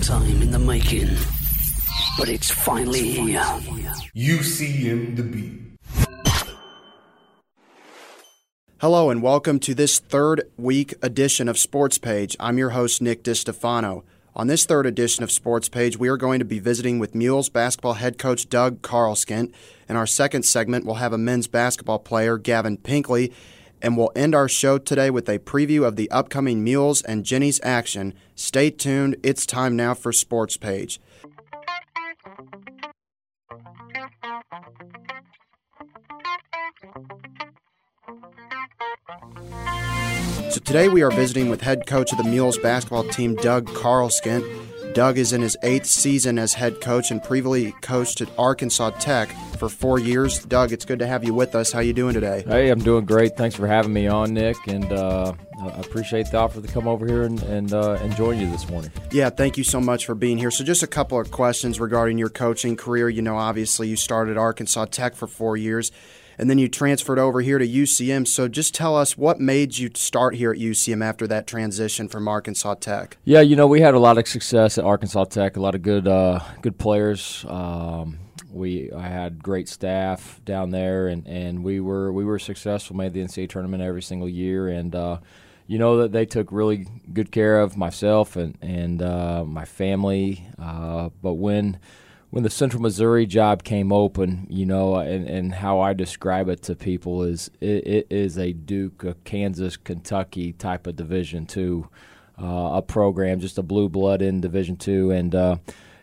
long time in the making, but it's finally here. UCM the beat. Hello and welcome to this third week edition of Sports Page. I'm your host, Nick DiStefano. On this third edition of Sports Page, we are going to be visiting with Mules basketball head coach Doug Karleskint. In our second segment, we'll have a men's basketball player, Gavin Pinkley, and we'll end our show today with a preview of the upcoming Mules and Jennies action. Stay tuned. It's time now for Sports Page. So today we are visiting with head coach of the Mules basketball team, Doug Karleskint. Doug is in his eighth season as head coach and previously coached at Arkansas Tech for four years. Doug, it's good to have you with us. How you doing today? Hey, I'm doing great. Thanks for having me on, Nick, and uh, I appreciate the offer to come over here and and, uh, and join you this morning. Yeah, thank you so much for being here. So, just a couple of questions regarding your coaching career. You know, obviously you started Arkansas Tech for four years and then you transferred over here to UCM. So just tell us what made you start here at UCM after that transition from Arkansas Tech. Yeah, you know we had a lot of success at Arkansas Tech. A lot of good uh, good players. Um, we I had great staff down there, and, and we were we were successful. Made the NCAA tournament every single year, and uh, you know that they took really good care of myself and and uh, my family. Uh, but when when the Central Missouri job came open, you know, and, and how I describe it to people is it, it is a Duke, a Kansas, Kentucky type of Division two, uh, a program, just a blue blood in Division two, and uh,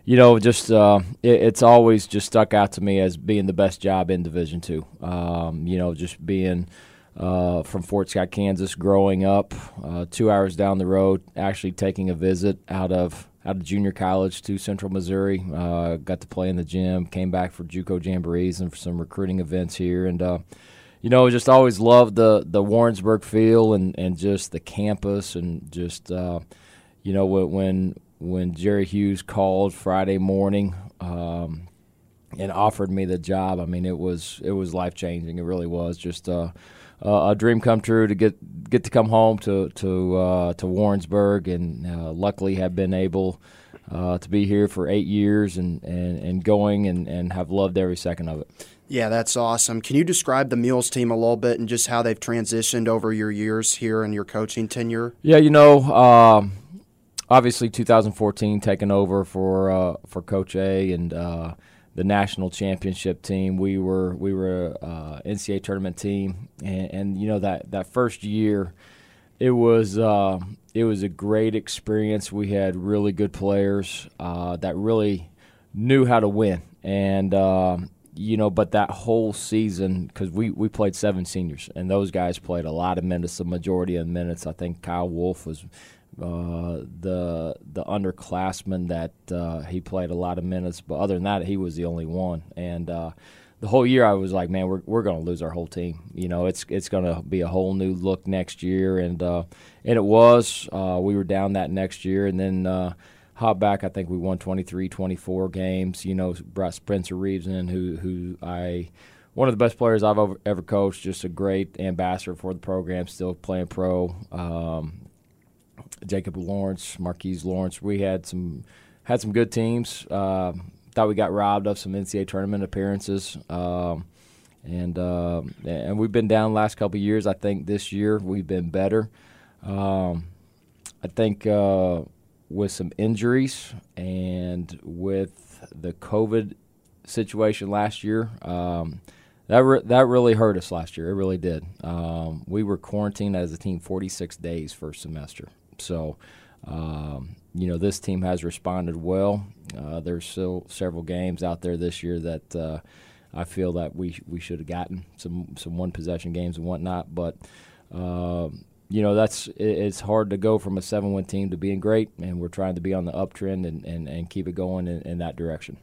you know, just uh, it, it's always just stuck out to me as being the best job in Division two. Um, you know, just being. Uh, from Fort Scott, Kansas, growing up, uh, two hours down the road, actually taking a visit out of out of junior college to Central Missouri. Uh, got to play in the gym. Came back for JUCO jamborees and for some recruiting events here, and uh, you know, just always loved the the Warrensburg feel and and just the campus and just uh, you know when when Jerry Hughes called Friday morning. Um, and offered me the job. I mean, it was it was life changing. It really was just uh, a dream come true to get get to come home to to uh, to Warrensburg, and uh, luckily have been able uh, to be here for eight years and, and, and going and, and have loved every second of it. Yeah, that's awesome. Can you describe the Mules team a little bit and just how they've transitioned over your years here in your coaching tenure? Yeah, you know, um, obviously 2014 taking over for uh, for Coach A and uh, the national championship team. We were we were uh, NCAA tournament team, and, and, you know that that first year, it was uh, it was a great experience. We had really good players uh, that really knew how to win, and um, you know, but that whole season because we we played seven seniors, and those guys played a lot of minutes, the majority of minutes. I think Kyle Wolf was uh, the the underclassmen that uh, he played a lot of minutes, but other than that, he was the only one. And uh, the whole year, I was like, man, we're we're going to lose our whole team. You know, it's it's going to be a whole new look next year, and uh, and it was. Uh, we were down that next year, and then. Uh, hop back, I think we won 23, 24 games. You know, brought Spencer Reeves in, who who I one of the best players I've ever, ever coached. Just a great ambassador for the program, still playing pro. Um, Jacob Lawrence, Marquise Lawrence. We had some had some good teams. Uh, thought we got robbed of some NCAA tournament appearances, um, and uh, and we've been down the last couple years. I think this year we've been better. Um, I think uh, with some injuries and with the COVID situation last year. Um, that re- that really hurt us last year. It really did. Um, we were quarantined as a team 46 days first semester. So, um, you know, this team has responded well. Uh, there's still several games out there this year that uh, I feel that we we should have gotten some some one possession games and whatnot, but. Uh, you know that's it's hard to go from a seven win team to being great, and we're trying to be on the uptrend and, and, and keep it going in, in that direction.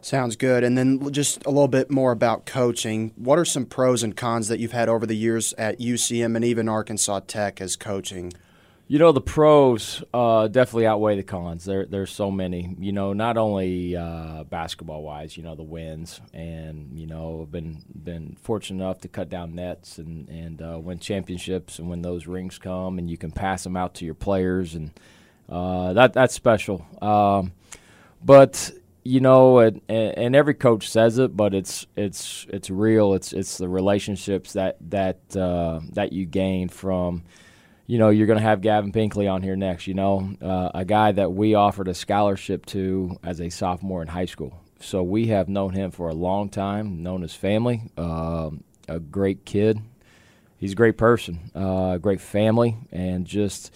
Sounds good. And then just a little bit more about coaching. What are some pros and cons that you've had over the years at UCM and even Arkansas Tech as coaching? You know the pros uh, definitely outweigh the cons. There, there's so many. You know, not only uh, basketball wise, you know the wins, and you know I've been been fortunate enough to cut down nets and and uh, win championships, and when those rings come, and you can pass them out to your players, and Uh, that that's special. Um, but you know, and, and every coach says it, but it's it's it's real. It's it's the relationships that that uh, that you gain from. You know, you're going to have Gavin Pinkley on here next. You know, uh, a guy that we offered a scholarship to as a sophomore in high school. So we have known him for a long time, known his family, uh, a great kid. He's a great person, uh, great family, and just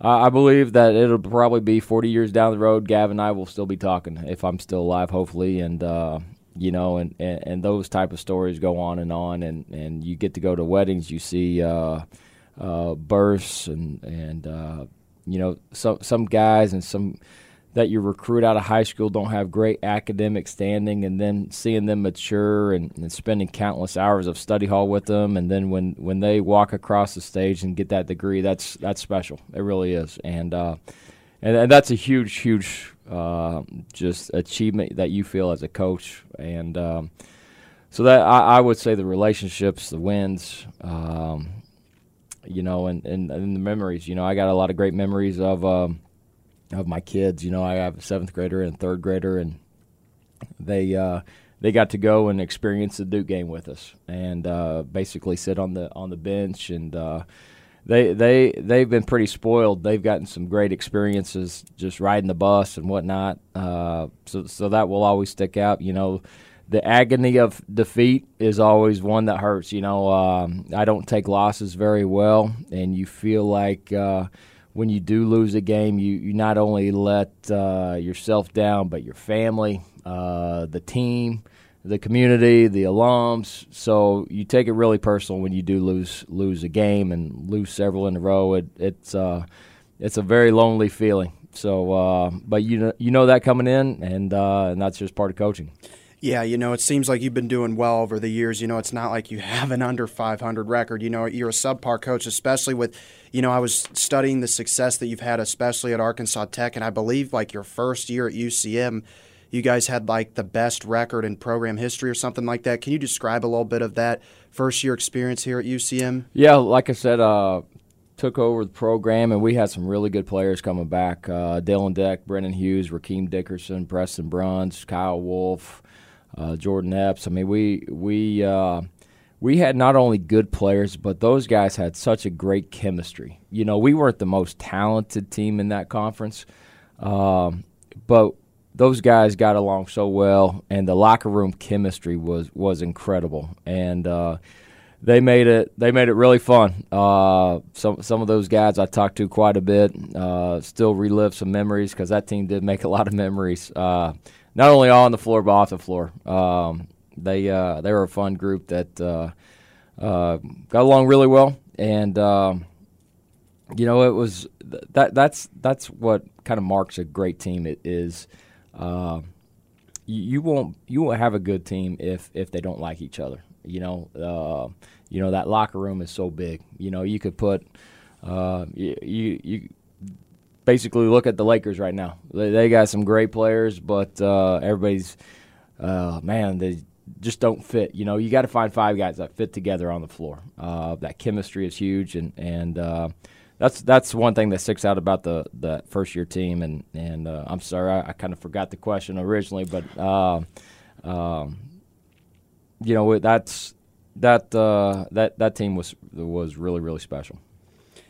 I believe that it'll probably be 40 years down the road. Gavin and I will still be talking if I'm still alive, hopefully, and uh, you know, and, and, and those type of stories go on and on, and, and you get to go to weddings, you see uh, uh, births, and and uh, you know, some some guys and some that you recruit out of high school don't have great academic standing, and then seeing them mature and, and, spending countless hours of study hall with them, and then when, when they walk across the stage and get that degree, that's that's special. It really is, and uh, and, and, that's a huge, huge uh, just achievement that you feel as a coach, and um, so that I, I, would say the relationships, the wins. Um, you know, and, and, and the memories. You know, I got a lot of great memories of um, of my kids. You know, I have a seventh grader and third grader, and they uh, they got to go and experience the Duke game with us, and uh, basically sit on the on the bench and. Uh, they they they've been pretty spoiled. They've gotten some great experiences just riding the bus and whatnot. Uh, so so that will always stick out. You know, the agony of defeat is always one that hurts. You know, um, I don't take losses very well, and you feel like uh, when you do lose a game, you, you not only let uh, yourself down, but your family, uh, the team, the community, the alums. So you take it really personal when you do lose lose a game and lose several in a row. It, it's uh, it's a very lonely feeling. So, uh, but you know you know that coming in, and uh, and that's just part of coaching. Yeah, you know, it seems like you've been doing well over the years. You know, it's not like you have an under 500 record. You know, you're a subpar coach, especially with, you know, I was studying the success that you've had, especially at Arkansas Tech, and I believe like your first year at UCM, you guys had like the best record in program history or something like that. Can you describe a little bit of that first year experience here at UCM? Yeah, like I said, uh, took over the program, and we had some really good players coming back. Uh, Dylan Deck, Brennan Hughes, Rakeem Dickerson, Preston Bruns, Kyle Wolf uh, Jordan Epps. I mean, we we uh, we had not only good players, but those guys had such a great chemistry. You know, we weren't the most talented team in that conference, um, but those guys got along so well, and the locker room chemistry was was incredible, and uh, they made it they made it really fun. Uh, some some of those guys I talked to quite a bit, uh, still relive some memories because that team did make a lot of memories. Uh, not only on the floor but off the floor. Um, they uh, they were a fun group that uh, uh, got along really well, and um, you know it was that that's that's what kind of marks a great team. It is uh, you, you, won't you won't have a good team if if they don't like each other. You know, uh, you know that locker room is so big. You know, you could put uh, you, you, you basically look at the Lakers right now. They, they got some great players, but uh, everybody's uh, man, they just don't fit. You know, you got to find five guys that fit together on the floor. Uh, that chemistry is huge, and and uh, that's that's one thing that sticks out about the the first year team. And and uh, I'm sorry, I, I kind of forgot the question originally, but uh, um, you know that's that that that team was was really really special.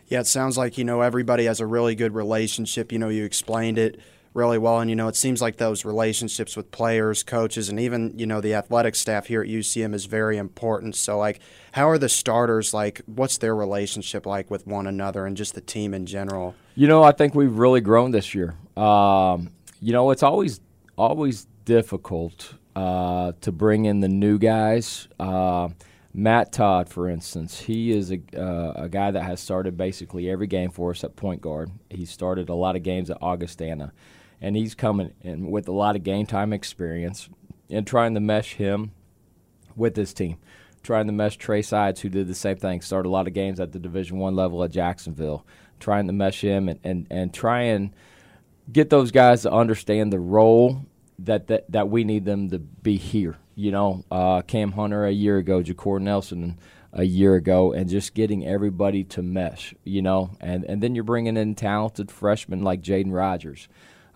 Yeah, it sounds like, you know, everybody has a really good relationship. You know, you explained it really well. And, you know, it seems like those relationships with players, coaches, and even, you know, the athletic staff here at UCM is very important. So, like, how are the starters like? What's their relationship like with one another and just the team in general? You know, I think we've really grown this year. Um, you know, it's always, always difficult uh, to bring in the new guys. Uh, Matt Todd, for instance, he is a, uh, a guy that has started basically every game for us at point guard. He started a lot of games at Augustana, and he's coming in with a lot of game time experience and trying to mesh him with his team. Trying to mesh Trey Sides, who did the same thing, started a lot of games at the Division One level at Jacksonville. Trying to mesh him and, and, and try and get those guys to understand the role that, that, that we need them to be here you know, uh, Cam Hunter a year ago, Jacor Nelson a year ago, and just getting everybody to mesh, you know, and and then you're bringing in talented freshmen like Jaden Rogers,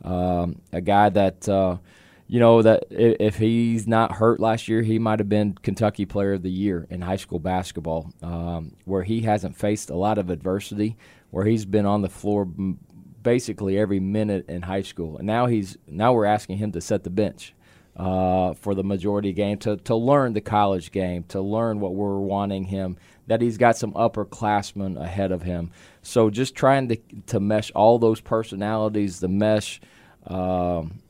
um, a guy that. Uh, you know that if he's not hurt last year, he might have been Kentucky Player of the Year in high school basketball, um, where he hasn't faced a lot of adversity, where he's been on the floor basically every minute in high school, and now he's now we're asking him to set the bench uh, for the majority game to to learn the college game, to learn what we're wanting him. That he's got some upperclassmen ahead of him. So just trying to to mesh all those personalities, the mesh. Um,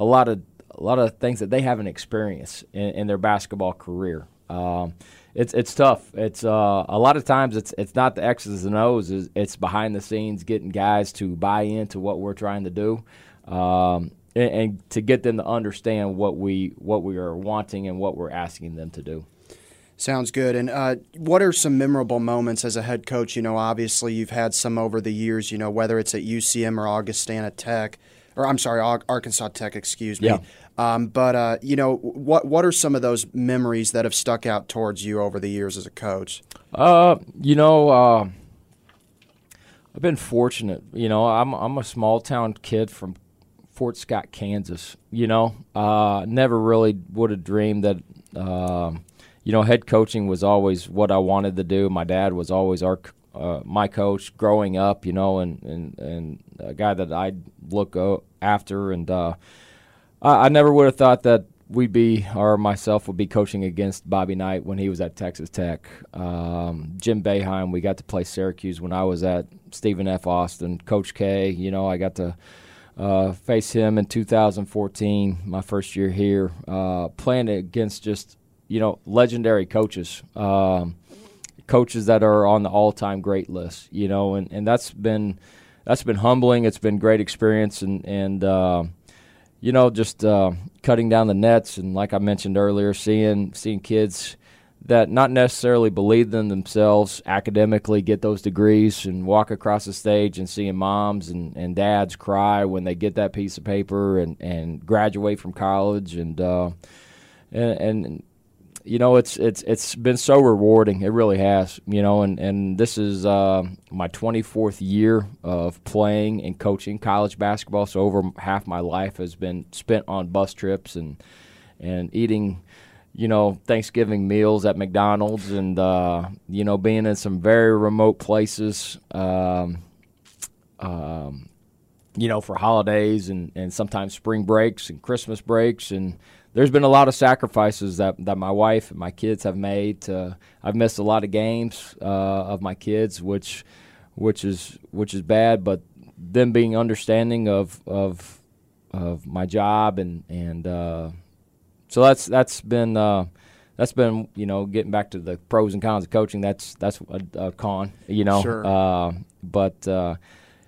a lot of a lot of things that they haven't experienced in, in their basketball career. Um, it's it's tough. It's uh, a lot of times it's it's not the X's and O's. It's, it's, behind the scenes getting guys to buy into what we're trying to do, um, and, and, to get them to understand what we what we are wanting and what we're asking them to do. Sounds good. And uh, what are some memorable moments as a head coach? You know, obviously you've had some over the years. You know, whether it's at UCM or Augustana Tech or I'm sorry, Arkansas Tech, excuse me. Yeah. Um, but uh, you know, what what are some of those memories that have stuck out towards you over the years as a coach? Uh, you know, uh, I've been fortunate. You know, I'm I'm a small town kid from Fort Scott, Kansas. You know, uh, never really would have dreamed that. Uh, you know, head coaching was always what I wanted to do. My dad was always our uh, my coach growing up, you know, and, and, and a guy that I'd look after. And uh, I, I, never would have thought that we'd be, or myself would be coaching against Bobby Knight when he was at Texas Tech. Um, Jim Boeheim, we got to play Syracuse when I was at Stephen F. Austin. Coach K, you know, I got to uh, face him in 2014, my first year here, uh, playing against just, you know, legendary coaches. Um, coaches that are on the all-time great list, you know, and, and that's been that's been humbling. It's been great experience, and and uh, you know, just uh, cutting down the nets, and like I mentioned earlier, seeing seeing kids that not necessarily believe in themselves academically get those degrees and walk across the stage and seeing moms and, and dads cry when they get that piece of paper and, and graduate from college and uh, and, and you know, it's it's it's been so rewarding. It really has. You know, and and this is uh, my 24th year of playing and coaching college basketball. So over half my life has been spent on bus trips and and eating, you know, Thanksgiving meals at McDonald's and uh, you know being in some very remote places. Um, um, you know, for holidays and, and sometimes spring breaks and Christmas breaks and there's been a lot of sacrifices that, that my wife and my kids have made. To, I've missed a lot of games uh, of my kids, which which is which is bad. But them being understanding of of of my job and and uh, so that's that's been uh, that's been you know getting back to the pros and cons of coaching. That's that's a, a con, you know. Sure. Uh, but uh,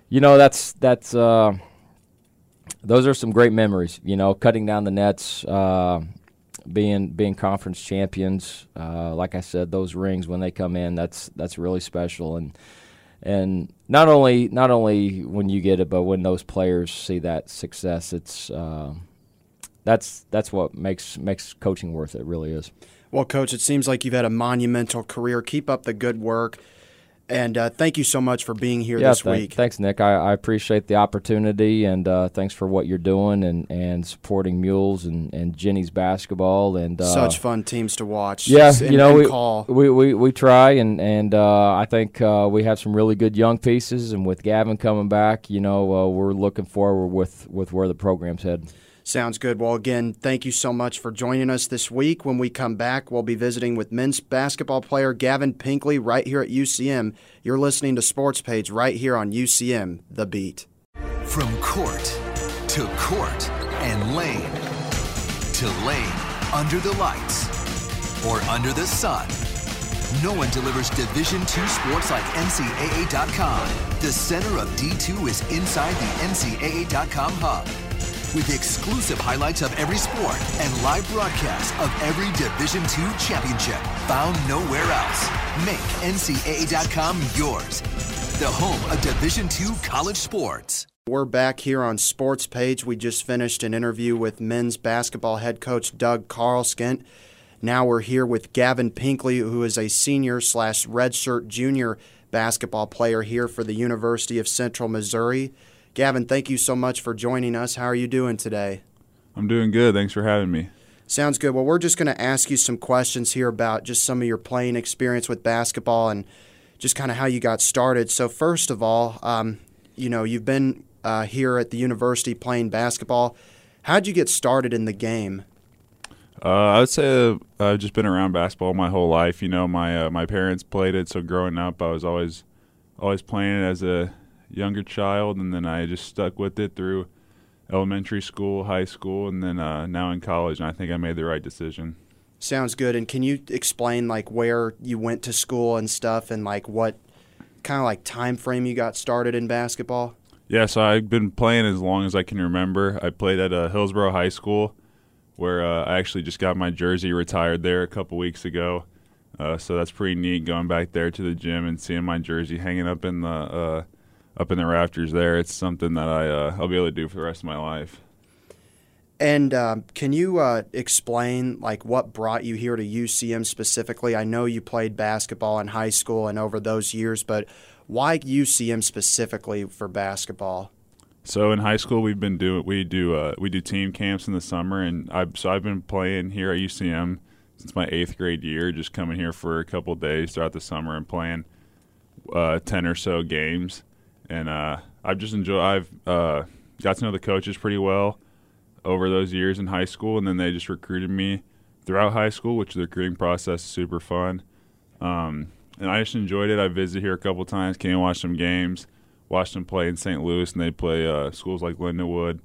you know that's that's uh, those are some great memories. You know, cutting down the nets, uh, being being conference champions. Uh, like I said, those rings when they come in, that's that's really special. And and not only not only when you get it, but when those players see that success, it's uh, that's that's what makes makes coaching worth it. Really is. Well, coach, it seems like you've had a monumental career. Keep up the good work. And uh, thank you so much for being here yeah, this th- week. Thanks, Nick. I, I, appreciate the opportunity, and uh, thanks for what you're doing and, and supporting Mules and, and Jennies basketball. And uh, such fun teams to watch. Yeah, and, you know we, we, we we try, and and uh, I think uh, we have some really good young pieces. And with Gavin coming back, you know uh, we're looking forward with with where the program's headed. Sounds good. Well, again, thank you so much for joining us this week. When we come back, we'll be visiting with men's basketball player Gavin Pinkley right here at UCM. You're listening to Sports Page right here on UCM, The Beat. From court to court and lane to lane, under the lights or under the sun. No one delivers Division II sports like NCAA.com. The center of D2 is inside the NCAA.com hub with exclusive highlights of every sport and live broadcasts of every Division II championship found nowhere else. Make NCAA.com yours, the home of Division II college sports. We're back here on Sports Page. We just finished an interview with men's basketball head coach Doug Karleskint. Now we're here with Gavin Pinkley, who is a senior slash redshirt junior basketball player here for the University of Central Missouri. Gavin, thank you so much for joining us. How are you doing today? I'm doing good. Thanks for having me. Sounds good. Well, we're just going to ask you some questions here about just some of your playing experience with basketball and just kind of how you got started. So, first of all, um, you know, you've been uh, here at the university playing basketball. How'd you get started in the game? Uh, I would say I've just been around basketball my whole life. You know, my uh, my parents played it, so growing up, I was always always playing it as a younger child, and then I just stuck with it through elementary school, high school, and then uh, now in college. And I think I made the right decision. Sounds good. And can you explain like where you went to school and stuff, and like what kind of like time frame you got started in basketball? Yeah, so I've been playing as long as I can remember. I played at uh, Hillsboro High School, where uh, I actually just got my jersey retired there a couple weeks ago. Uh, so that's pretty neat going back there to the gym and seeing my jersey hanging up in the uh, up in the rafters there. It's something that I uh, I'll be able to do for the rest of my life. And um, can you uh, explain like what brought you here to UCM specifically? I know you played basketball in high school and over those years, but why UCM specifically for basketball? So in high school, we've been doing we do uh, we do team camps in the summer, and I so I've been playing here at UCM since my eighth grade year. Just coming here for a couple days throughout the summer and playing uh, ten or so games, and uh, I've just enjoyed. I've uh, got to know the coaches pretty well over those years in high school, and then they just recruited me throughout high school, which the recruiting process is super fun. Um, and I just enjoyed it. I visited here a couple times, came and watched some games, watched them play in St. Louis, and they play uh, schools like Lindenwood.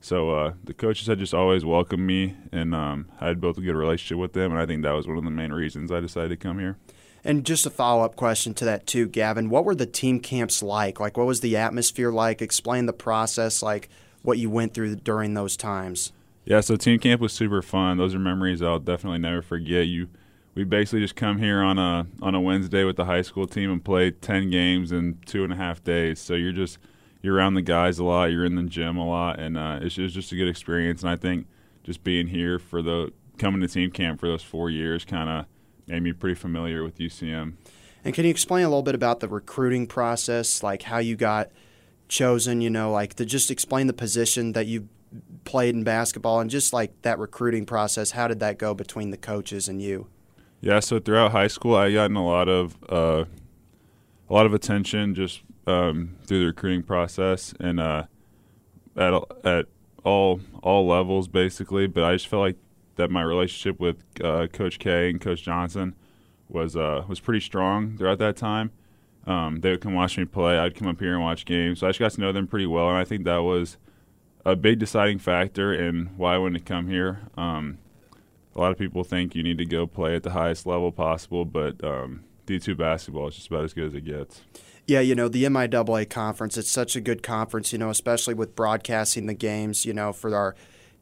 So uh, the coaches had just always welcomed me, and um, I had built a good relationship with them, and I think that was one of the main reasons I decided to come here. And just a follow up question to that too, Gavin. What were the team camps like? Like, what was the atmosphere like? Explain the process, like what you went through during those times. Yeah, so team camp was super fun. Those are memories I'll definitely never forget. You, we basically just come here on a on a Wednesday with the high school team and play ten games in two and a half days. So you're just you're around the guys a lot. You're in the gym a lot, and uh, it's, it's just a good experience. And I think just being here for the coming to team camp for those four years kind of made me pretty familiar with UCM. And can you explain a little bit about the recruiting process, like how you got chosen? You know, like to just explain the position that you played in basketball, and just like that recruiting process. How did that go between the coaches and you? Yeah, so throughout high school, I gotten a lot of uh, a lot of attention just um, through the recruiting process and uh, at at all all levels basically. But I just felt like that my relationship with uh, Coach K and Coach Johnson was uh, was pretty strong throughout that time. Um, they would come watch me play. I'd come up here and watch games. So I just got to know them pretty well, and I think that was a big deciding factor in why I wanted to come here. Um, a lot of people think you need to go play at the highest level possible, but um, D2 basketball is just about as good as it gets. Yeah, you know, the MIAA conference, it's such a good conference, you know, especially with broadcasting the games, you know, for our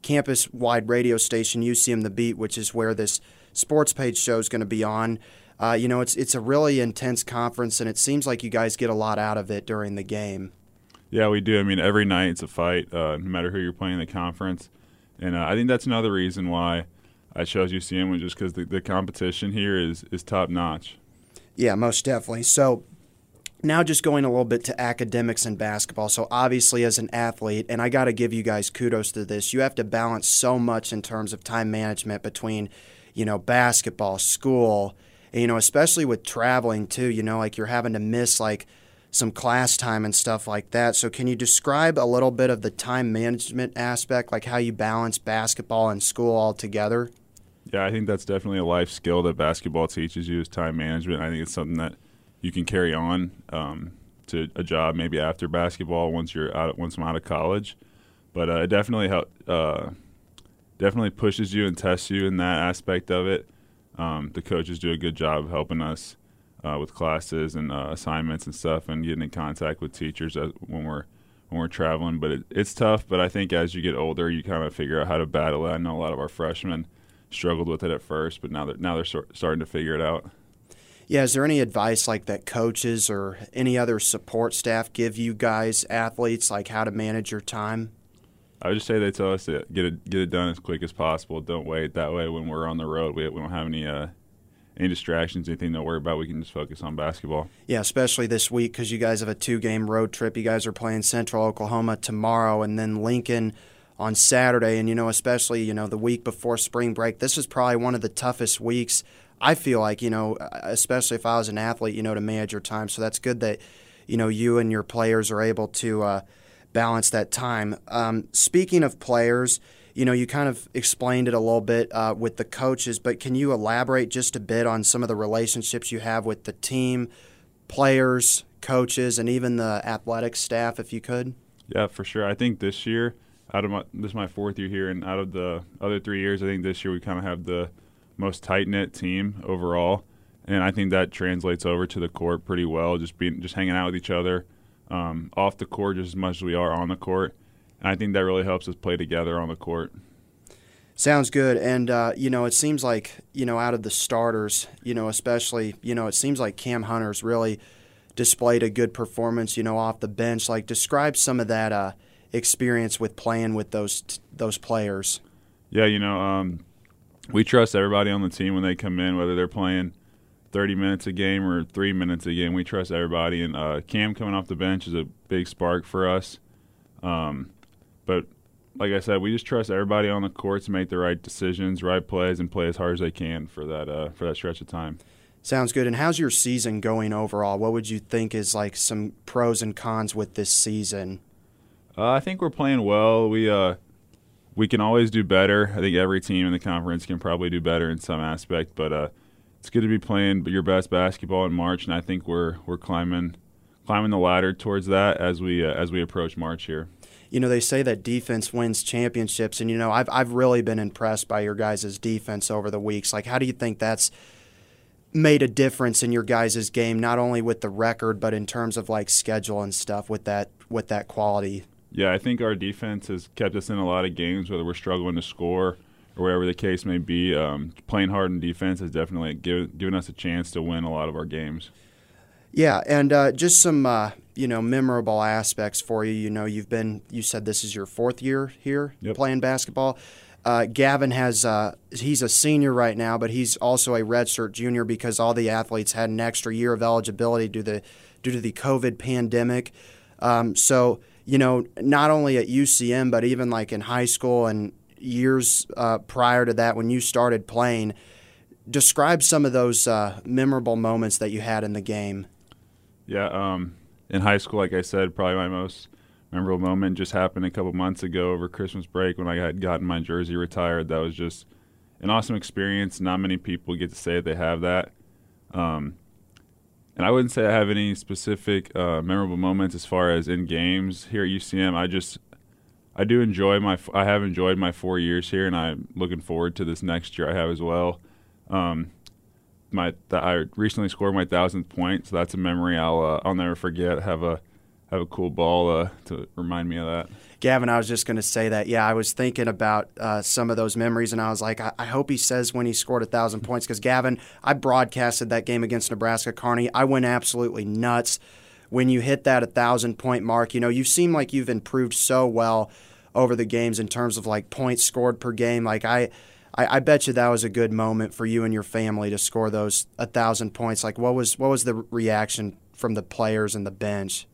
campus wide radio station, UCM The Beat, which is where this sports page show is going to be on. Uh, you know, it's it's a really intense conference, and it seems like you guys get a lot out of it during the game. Yeah, we do. I mean, every night it's a fight, uh, no matter who you're playing in the conference, and uh, I think that's another reason why I chose UCM was just because the, the competition here is is top notch. Yeah, most definitely. So now just going a little bit to academics and basketball. So obviously as an athlete, and I got to give you guys kudos to this, you have to balance so much in terms of time management between, you know, basketball, school, and, you know, especially with traveling too, you know, like you're having to miss like some class time and stuff like that. So can you describe a little bit of the time management aspect, like how you balance basketball and school all together? Yeah, I think that's definitely a life skill that basketball teaches you is time management. I think it's something that you can carry on um, to a job maybe after basketball once you're out once I'm out of college. But uh, it definitely help, uh, definitely pushes you and tests you in that aspect of it. Um, the coaches do a good job of helping us uh, with classes and uh, assignments and stuff, and getting in contact with teachers when we're when we're traveling. But it, it's tough. But I think as you get older, you kind of figure out how to battle it. I know a lot of our freshmen struggled with it at first, but now they're now they're starting to figure it out. Yeah, is there any advice like that coaches or any other support staff give you guys athletes like how to manage your time? I would just say they tell us to get it get it done as quick as possible. Don't wait. That way, when we're on the road, we, we don't have any uh, any distractions, anything to worry about. We can just focus on basketball. Yeah, especially this week because you guys have a two game road trip. You guys are playing Central Oklahoma tomorrow and then Lincoln on Saturday. And, you know, especially, you know, the week before spring break, this is probably one of the toughest weeks. I feel like, you know, especially if I was an athlete, you know, to manage your time. So that's good that, you know, you and your players are able to uh, balance that time. Um, speaking of players, you know, you kind of explained it a little bit uh, with the coaches, but can you elaborate just a bit on some of the relationships you have with the team, players, coaches, and even the athletic staff, if you could? Yeah, for sure. I think this year, out of my this is my fourth year here, and out of the other three years, I think this year we kind of have the most tight knit team overall, and I think that translates over to the court pretty well. Just being just hanging out with each other, um, off the court just as much as we are on the court and I think that really helps us play together on the court. Sounds good. And, uh, you know, it seems like, you know, out of the starters, you know, especially, you know, it seems like Cam Hunter's really displayed a good performance, you know, off the bench. Like, describe some of that uh, experience with playing with those those players. Yeah, you know, um, we trust everybody on the team when they come in, whether they're playing 30 minutes a game or three minutes a game. We trust everybody. And uh, Cam coming off the bench is a big spark for us. Um, but like I said, we just trust everybody on the court to make the right decisions, right plays, and play as hard as they can for that uh, for that stretch of time. Sounds good. And how's your season going overall? What would you think is like some pros and cons with this season? Uh, I think we're playing well. We uh, we can always do better. I think every team in the conference can probably do better in some aspect, but uh, it's good to be playing your best basketball in March, and I think we're we're climbing climbing the ladder towards that as we uh, as we approach March here you know, they say that defense wins championships, and you know, I've I've really been impressed by your guys' defense over the weeks. Like, how do you think that's made a difference in your guys' game, not only with the record, but in terms of like schedule and stuff with that with that quality? Yeah, I think our defense has kept us in a lot of games, whether we're struggling to score or whatever the case may be. Um, playing hard in defense has definitely given, given us a chance to win a lot of our games. Yeah, and uh, just some uh, you know memorable aspects for you. You know, you've been you said this is your fourth year here yep. playing basketball. Uh, Gavin has uh, he's a senior right now, but he's also a redshirt junior because all the athletes had an extra year of eligibility due to the due to the COVID pandemic. Um, so you know, not only at UCM, but even like in high school and years uh, prior to that when you started playing. Describe some of those uh, memorable moments that you had in the game. Yeah, um, in high school, like I said, probably my most memorable moment just happened a couple months ago over Christmas break when I had gotten my jersey retired. That was just an awesome experience. Not many people get to say they have that. Um, and I wouldn't say I have any specific uh, memorable moments as far as in games here at UCM. I just I do enjoy my I have enjoyed my four years here, and I'm looking forward to this next year I have as well. Um, my I recently scored my thousandth point, so that's a memory I'll uh, I'll never forget. Have a have a cool ball uh, to remind me of that. Gavin, I was just going to say that. Yeah, I was thinking about uh, some of those memories, and I was like, I, I hope he says when he scored a thousand points because Gavin, I broadcasted that game against Nebraska Kearney. I went absolutely nuts when you hit that a thousand point mark. You know, you seem like you've improved so well over the games in terms of like points scored per game. Like I. I, I, bet you that was a good moment for you and your family to score those a thousand points. Like, what was what was the reaction from the players and the bench?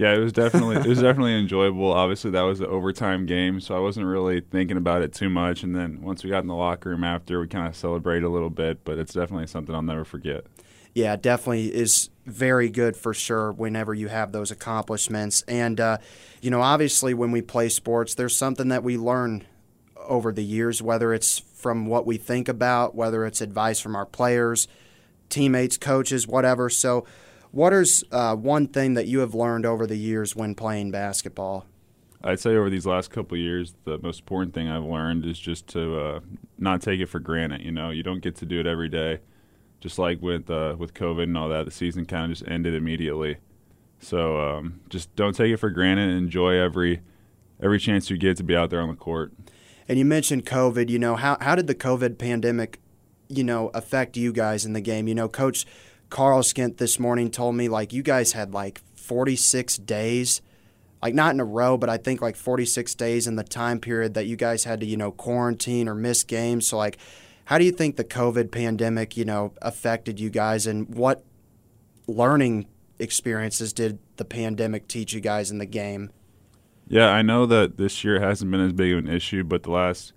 Yeah, it was definitely it was definitely enjoyable. Obviously, that was the overtime game, so I wasn't really thinking about it too much. And then once we got in the locker room after, we kind of celebrated a little bit. But it's definitely something I'll never forget. Yeah, definitely is very good for sure. Whenever you have those accomplishments, and uh, you know, obviously, when we play sports, there's something that we learn over the years, whether it's from what we think about, whether it's advice from our players, teammates, coaches, whatever. So, what is uh, one thing that you have learned over the years when playing basketball? I'd say over these last couple years, the most important thing I've learned is just to uh, not take it for granted. You know, you don't get to do it every day. Just like with uh, with COVID and all that, the season kind of just ended immediately. So um, just don't take it for granted. And enjoy every every chance you get to be out there on the court. And you mentioned COVID. You know, how how did the COVID pandemic, you know, affect you guys in the game? You know, Coach Karleskint this morning told me like you guys had like 46 days like not in a row, but I think like 46 days in the time period that you guys had to, you know, quarantine or miss games. So like, how do you think the COVID pandemic, you know, affected you guys, and what learning experiences did the pandemic teach you guys in the game? Yeah, I know that this year hasn't been as big of an issue, but the last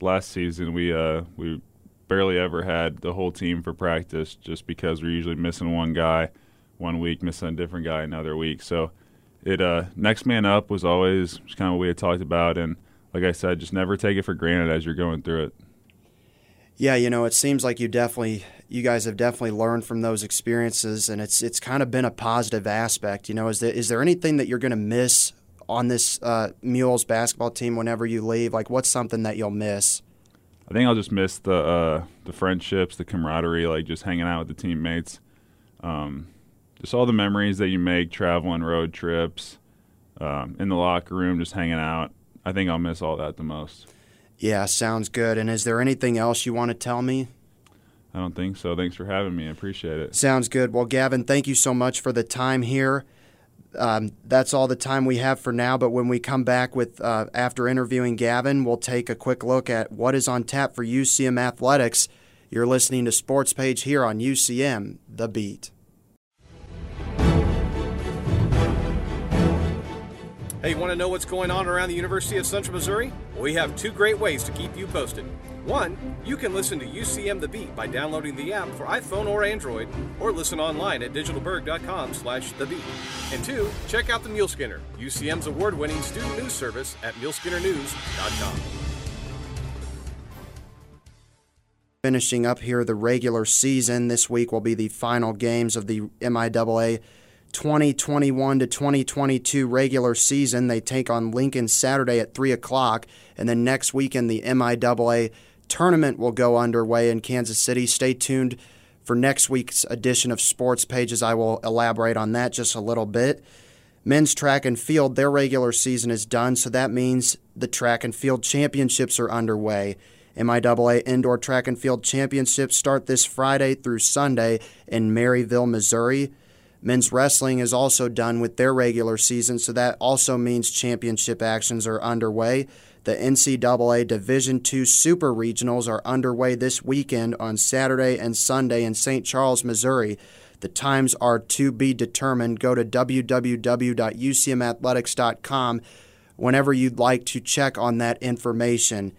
last season we uh, we barely ever had the whole team for practice just because we're usually missing one guy one week, missing a different guy another week. So it uh, next man up was always kind of what we had talked about, and like I said, just never take it for granted as you're going through it. Yeah, you know, it seems like you definitely you guys have definitely learned from those experiences and it's it's kind of been a positive aspect. You know, is there is there anything that you're going to miss on this uh, Mules basketball team whenever you leave? Like what's something that you'll miss? I think I'll just miss the uh, the friendships, the camaraderie, like just hanging out with the teammates. Um, just all the memories that you make traveling road trips, um, in the locker room, just hanging out. I think I'll miss all that the most. Yeah, sounds good. And is there anything else you want to tell me? I don't think so. Thanks for having me. I appreciate it. Sounds good. Well, Gavin, thank you so much for the time here. Um, that's all the time we have for now. But when we come back with uh, after interviewing Gavin, we'll take a quick look at what is on tap for UCM athletics. You're listening to Sports Page here on UCM, The Beat. Hey, you want to know what's going on around the University of Central Missouri? We have two great ways to keep you posted. One, you can listen to UCM The Beat by downloading the app for iPhone or Android, or listen online at digitalburg.com slash The Beat. And two, check out the Muleskinner, UCM's award-winning student news service at muleskinnernews.com. Finishing up here the regular season, this week will be the final games of the MIAA 2021 to 2022 regular season. They take on Lincoln Saturday at 3 o'clock. And then next weekend, the MIAA tournament will go underway in Kansas City. Stay tuned for next week's edition of Sports Pages. I will elaborate on that just a little bit. Men's track and field, their regular season is done, so that means the track and field championships are underway. MIAA Indoor Track and Field Championships start this Friday through Sunday in Maryville, Missouri. Men's wrestling is also done with their regular season, so that also means championship actions are underway. The NCAA Division II Super Regionals are underway this weekend on Saturday and Sunday in St. Charles, Missouri. The times are to be determined. Go to www.ucmathletics.com whenever you'd like to check on that information.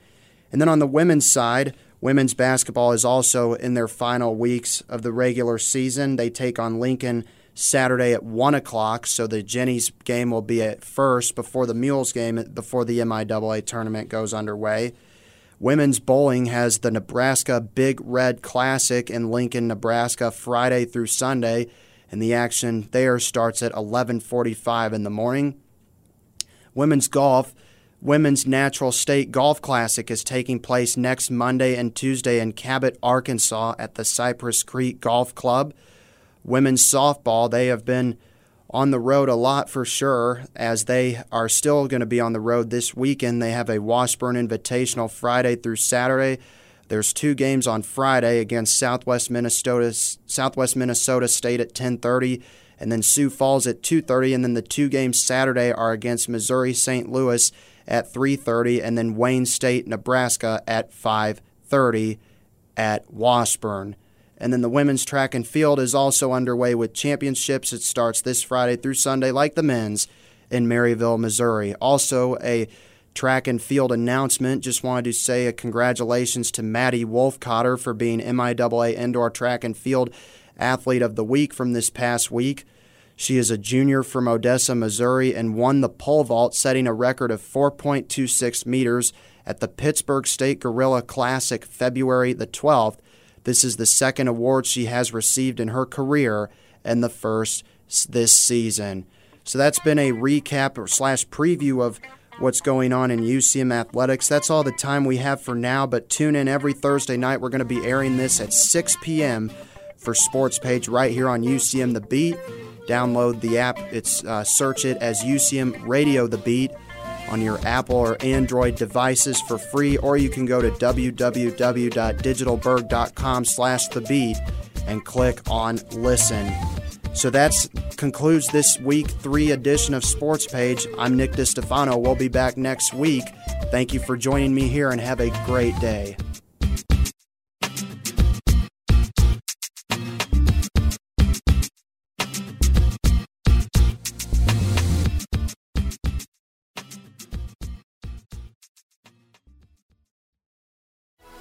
And then on the women's side, women's basketball is also in their final weeks of the regular season. They take on Lincoln Saturday at 1 o'clock. So the Jennies game will be at first before the Mules game, before the MIAA tournament goes underway. Women's bowling has the Nebraska Big Red Classic in Lincoln, Nebraska, Friday through Sunday, and the action there starts at 11:45 in the morning. Women's golf, Women's Natural State Golf Classic is taking place next Monday and Tuesday in Cabot, Arkansas at the Cypress Creek Golf Club women's softball, they have been on the road a lot for sure, as they are still going to be on the road this weekend. They have a Washburn Invitational Friday through Saturday. There's two games on Friday against Southwest Minnesota, Southwest Minnesota State at 10:30, and then Sioux Falls at 2:30, and then the two games Saturday are against Missouri St. Louis at 3:30, and then Wayne State, Nebraska at 5:30 at Washburn. And then the women's track and field is also underway with championships. It starts this Friday through Sunday, like the men's, in Maryville, Missouri. Also, a track and field announcement. Just wanted to say a congratulations to Maddie Wolfcotter for being MIAA Indoor Track and Field Athlete of the Week from this past week. She is a junior from Odessa, Missouri, and won the pole vault, setting a record of 4.26 meters at the Pittsburg State Gorilla Classic February the 12th. This is the second award she has received in her career and the first this season. So that's been a recap or slash preview of what's going on in UCM athletics. That's all the time we have for now, but tune in every Thursday night. We're going to be airing this at 6 p.m. for Sports Page right here on UCM The Beat. Download the app. It's uh, search it as UCM Radio The Beat on your Apple or Android devices for free, or you can go to www.digitalburg.com slash the beat and click on listen. So that concludes this week three edition of Sports Page. I'm Nick DiStefano. We'll be back next week. Thank you for joining me here and have a great day.